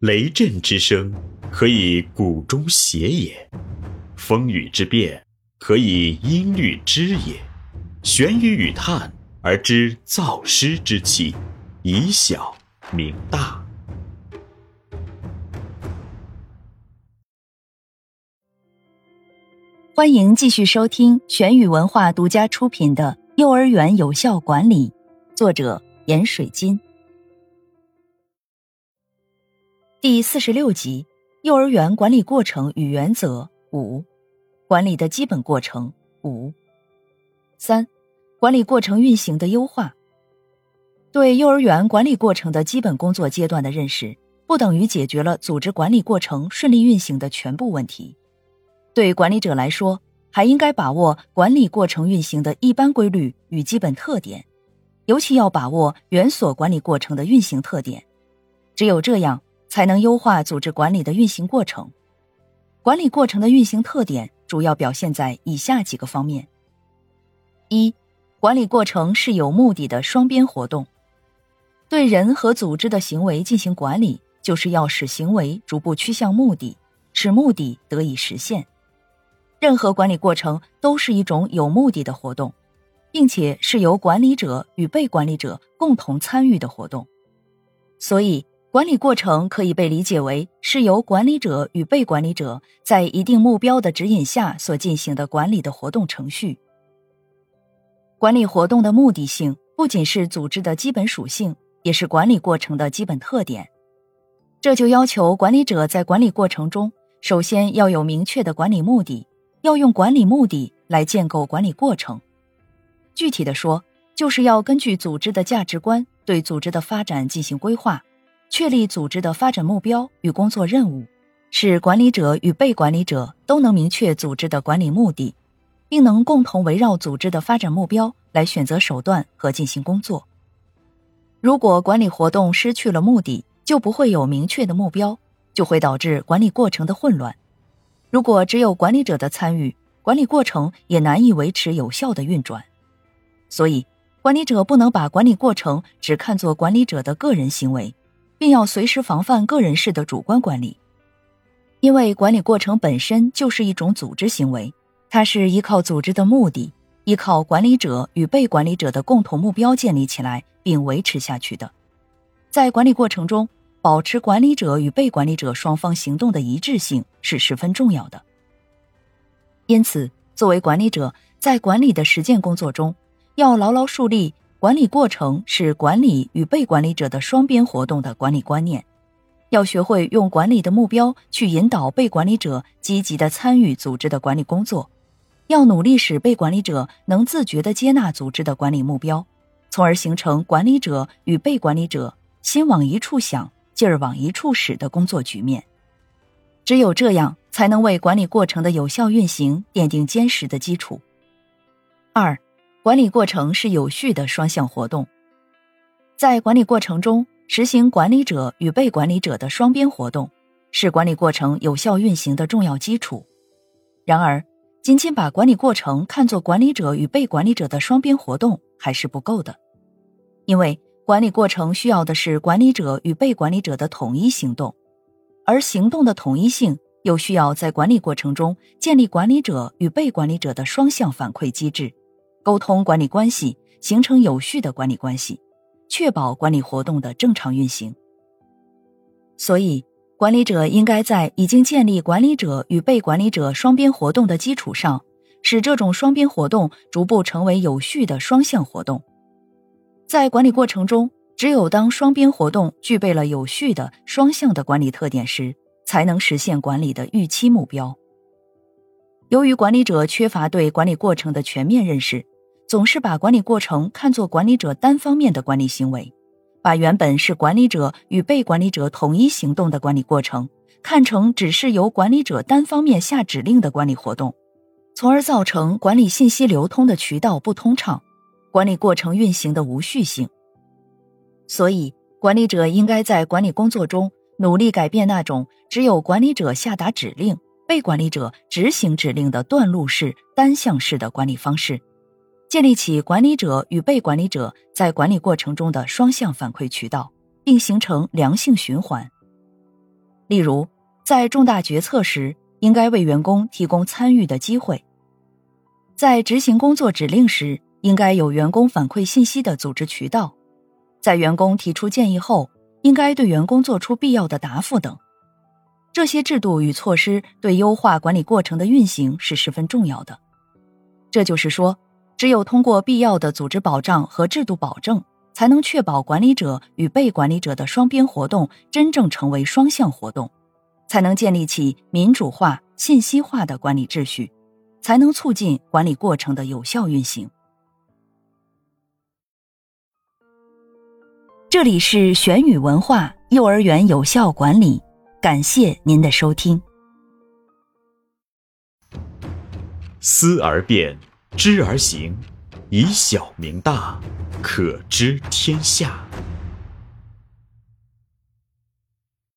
雷震之声，可以鼓中谐也；风雨之变，可以音律之也。玄雨与叹而知造湿之气，以小明大。欢迎继续收听玄宇文化独家出品的《幼儿园有效管理》，作者闫水金。第四十六集：幼儿园管理过程与原则五，管理的基本过程五三，管理过程运行的优化。对幼儿园管理过程的基本工作阶段的认识，不等于解决了组织管理过程顺利运行的全部问题。对管理者来说，还应该把握管理过程运行的一般规律与基本特点，尤其要把握园所管理过程的运行特点。只有这样。才能优化组织管理的运行过程。管理过程的运行特点主要表现在以下几个方面：一、管理过程是有目的的双边活动。对人和组织的行为进行管理，就是要使行为逐步趋向目的，使目的得以实现。任何管理过程都是一种有目的的活动，并且是由管理者与被管理者共同参与的活动。所以。管理过程可以被理解为是由管理者与被管理者在一定目标的指引下所进行的管理的活动程序。管理活动的目的性不仅是组织的基本属性，也是管理过程的基本特点。这就要求管理者在管理过程中，首先要有明确的管理目的，要用管理目的来建构管理过程。具体的说，就是要根据组织的价值观，对组织的发展进行规划。确立组织的发展目标与工作任务，使管理者与被管理者都能明确组织的管理目的，并能共同围绕组织的发展目标来选择手段和进行工作。如果管理活动失去了目的，就不会有明确的目标，就会导致管理过程的混乱。如果只有管理者的参与，管理过程也难以维持有效的运转。所以，管理者不能把管理过程只看作管理者的个人行为。并要随时防范个人式的主观管理，因为管理过程本身就是一种组织行为，它是依靠组织的目的，依靠管理者与被管理者的共同目标建立起来并维持下去的。在管理过程中，保持管理者与被管理者双方行动的一致性是十分重要的。因此，作为管理者，在管理的实践工作中，要牢牢树立。管理过程是管理与被管理者的双边活动的管理观念，要学会用管理的目标去引导被管理者积极的参与组织的管理工作，要努力使被管理者能自觉的接纳组织的管理目标，从而形成管理者与被管理者心往一处想、劲儿往一处使的工作局面。只有这样，才能为管理过程的有效运行奠定坚实的基础。二。管理过程是有序的双向活动，在管理过程中实行管理者与被管理者的双边活动，是管理过程有效运行的重要基础。然而，仅仅把管理过程看作管理者与被管理者的双边活动还是不够的，因为管理过程需要的是管理者与被管理者的统一行动，而行动的统一性又需要在管理过程中建立管理者与被管理者的双向反馈机制。沟通管理关系，形成有序的管理关系，确保管理活动的正常运行。所以，管理者应该在已经建立管理者与被管理者双边活动的基础上，使这种双边活动逐步成为有序的双向活动。在管理过程中，只有当双边活动具备了有序的双向的管理特点时，才能实现管理的预期目标。由于管理者缺乏对管理过程的全面认识。总是把管理过程看作管理者单方面的管理行为，把原本是管理者与被管理者统一行动的管理过程看成只是由管理者单方面下指令的管理活动，从而造成管理信息流通的渠道不通畅，管理过程运行的无序性。所以，管理者应该在管理工作中努力改变那种只有管理者下达指令、被管理者执行指令的断路式、单向式的管理方式。建立起管理者与被管理者在管理过程中的双向反馈渠道，并形成良性循环。例如，在重大决策时，应该为员工提供参与的机会；在执行工作指令时，应该有员工反馈信息的组织渠道；在员工提出建议后，应该对员工做出必要的答复等。这些制度与措施对优化管理过程的运行是十分重要的。这就是说，只有通过必要的组织保障和制度保证。才能确保管理者与被管理者的双边活动真正成为双向活动，才能建立起民主化、信息化的管理秩序，才能促进管理过程的有效运行。这里是玄宇文化幼儿园有效管理，感谢您的收听。思而变，知而行。以小明大，可知天下。